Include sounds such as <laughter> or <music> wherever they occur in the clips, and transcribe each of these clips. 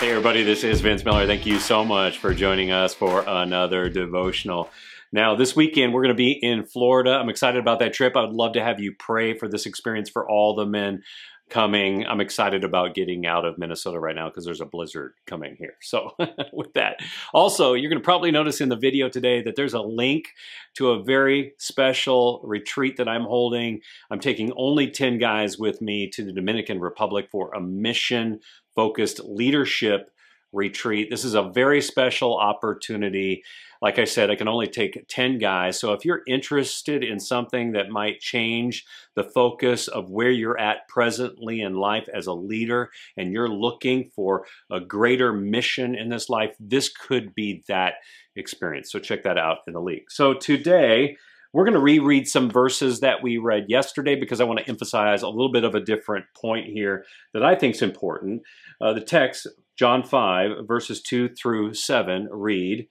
Hey, everybody, this is Vince Miller. Thank you so much for joining us for another devotional. Now, this weekend, we're going to be in Florida. I'm excited about that trip. I would love to have you pray for this experience for all the men coming. I'm excited about getting out of Minnesota right now because there's a blizzard coming here. So, <laughs> with that, also, you're going to probably notice in the video today that there's a link to a very special retreat that I'm holding. I'm taking only 10 guys with me to the Dominican Republic for a mission focused leadership retreat. This is a very special opportunity. Like I said, I can only take 10 guys. So if you're interested in something that might change the focus of where you're at presently in life as a leader and you're looking for a greater mission in this life, this could be that experience. So check that out in the league. So today, we're going to reread some verses that we read yesterday because I want to emphasize a little bit of a different point here that I think is important. Uh, the text, John 5, verses 2 through 7, read,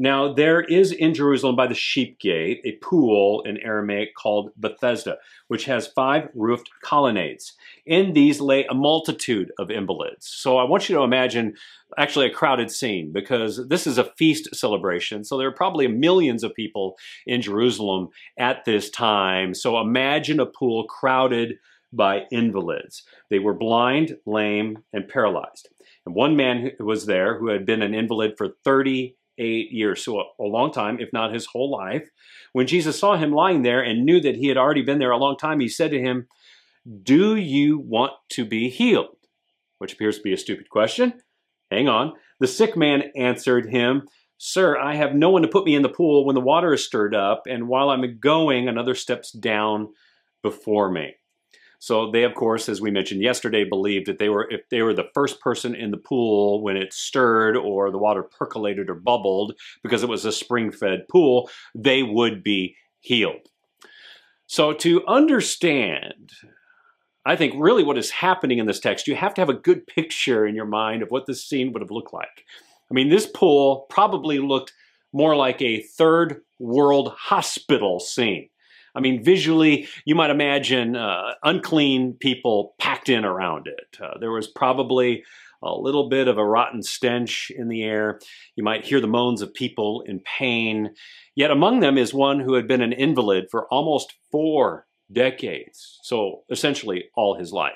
now, there is in Jerusalem by the sheep gate a pool in Aramaic called Bethesda, which has five roofed colonnades. In these lay a multitude of invalids. So I want you to imagine actually a crowded scene because this is a feast celebration. So there are probably millions of people in Jerusalem at this time. So imagine a pool crowded by invalids. They were blind, lame, and paralyzed. And one man was there who had been an invalid for 30 eight years, so a, long time, if not his whole life. When Jesus saw him lying there and knew that he had already been there a long time, he said to him, Do you want to be healed? Which appears to be a stupid question. Hang on. The sick man answered him, Sir, I have no one to put me in the pool when the water is stirred up, and while I'm going, another steps down before me. So they, of course, as we mentioned yesterday, believed that they were if they were the first person in the pool when it stirred or the water percolated or bubbled because it was a spring-fed pool, they would be healed. So to understand, I think really what is happening in this text, you have to have a good picture in your mind of what this scene would have looked like. I mean, this pool probably looked more like a third world hospital scene. I mean, visually, you might imagine uh, unclean people packed in around it. Uh, there was probably a little bit of a rotten stench in the air. You might hear the moans of people in pain. Yet among them is one who had been an invalid for almost four decades, so essentially all his life.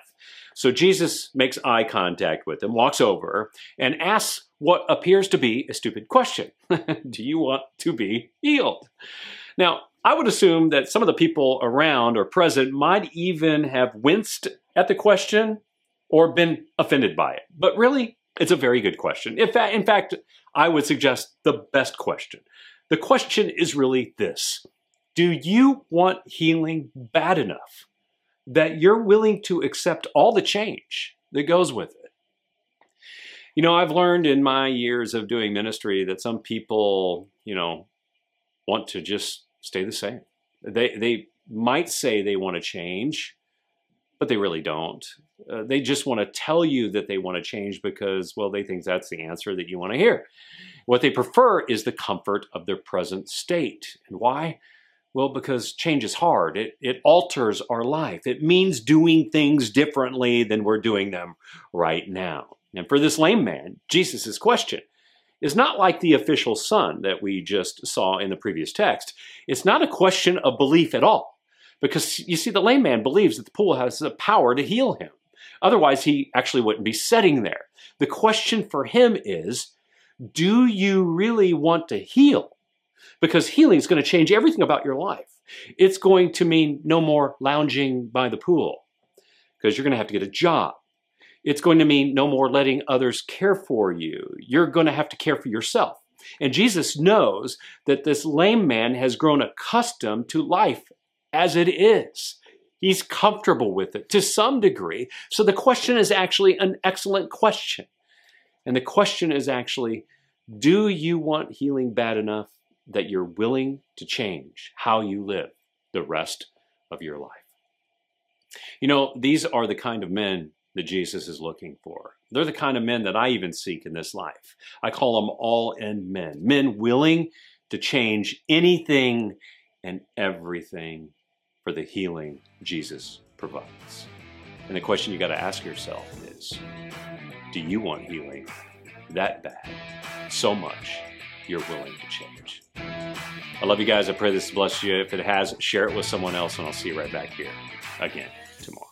So Jesus makes eye contact with him, walks over, and asks what appears to be a stupid question <laughs> Do you want to be healed? Now, I would assume that some of the people around or present might even have winced at the question or been offended by it. But really, it's a very good question. In fact, in fact, I would suggest the best question. The question is really this Do you want healing bad enough that you're willing to accept all the change that goes with it? You know, I've learned in my years of doing ministry that some people, you know, want to just stay the same. They, they might say they want to change, but they really don't. Uh, they just want to tell you that they want to change because, well, they think that's the answer that you want to hear. What they prefer is the comfort of their present state. And why? Well, because change is hard. It, it alters our life. It means doing things differently than we're doing them right now. And for this lame man, Jesus' question is not like the official son that we just saw in the previous text. It's not a question of belief at all. Because you see, the lame man believes that the pool has the power to heal him. Otherwise, he actually wouldn't be sitting there. The question for him is do you really want to heal? Because healing is going to change everything about your life. It's going to mean no more lounging by the pool because you're going to have to get a job. It's going to mean no more letting others care for you. You're going to have to care for yourself. And Jesus knows that this lame man has grown accustomed to life as it is. He's comfortable with it to some degree. So the question is actually an excellent question. And the question is actually do you want healing bad enough that you're willing to change how you live the rest of your life? You know, these are the kind of men that Jesus is looking for. They're the kind of men that I even seek in this life. I call them all in men, men willing to change anything and everything for the healing Jesus provides. And the question you got to ask yourself is do you want healing that bad, so much, you're willing to change? I love you guys. I pray this bless you. If it has, share it with someone else, and I'll see you right back here again tomorrow.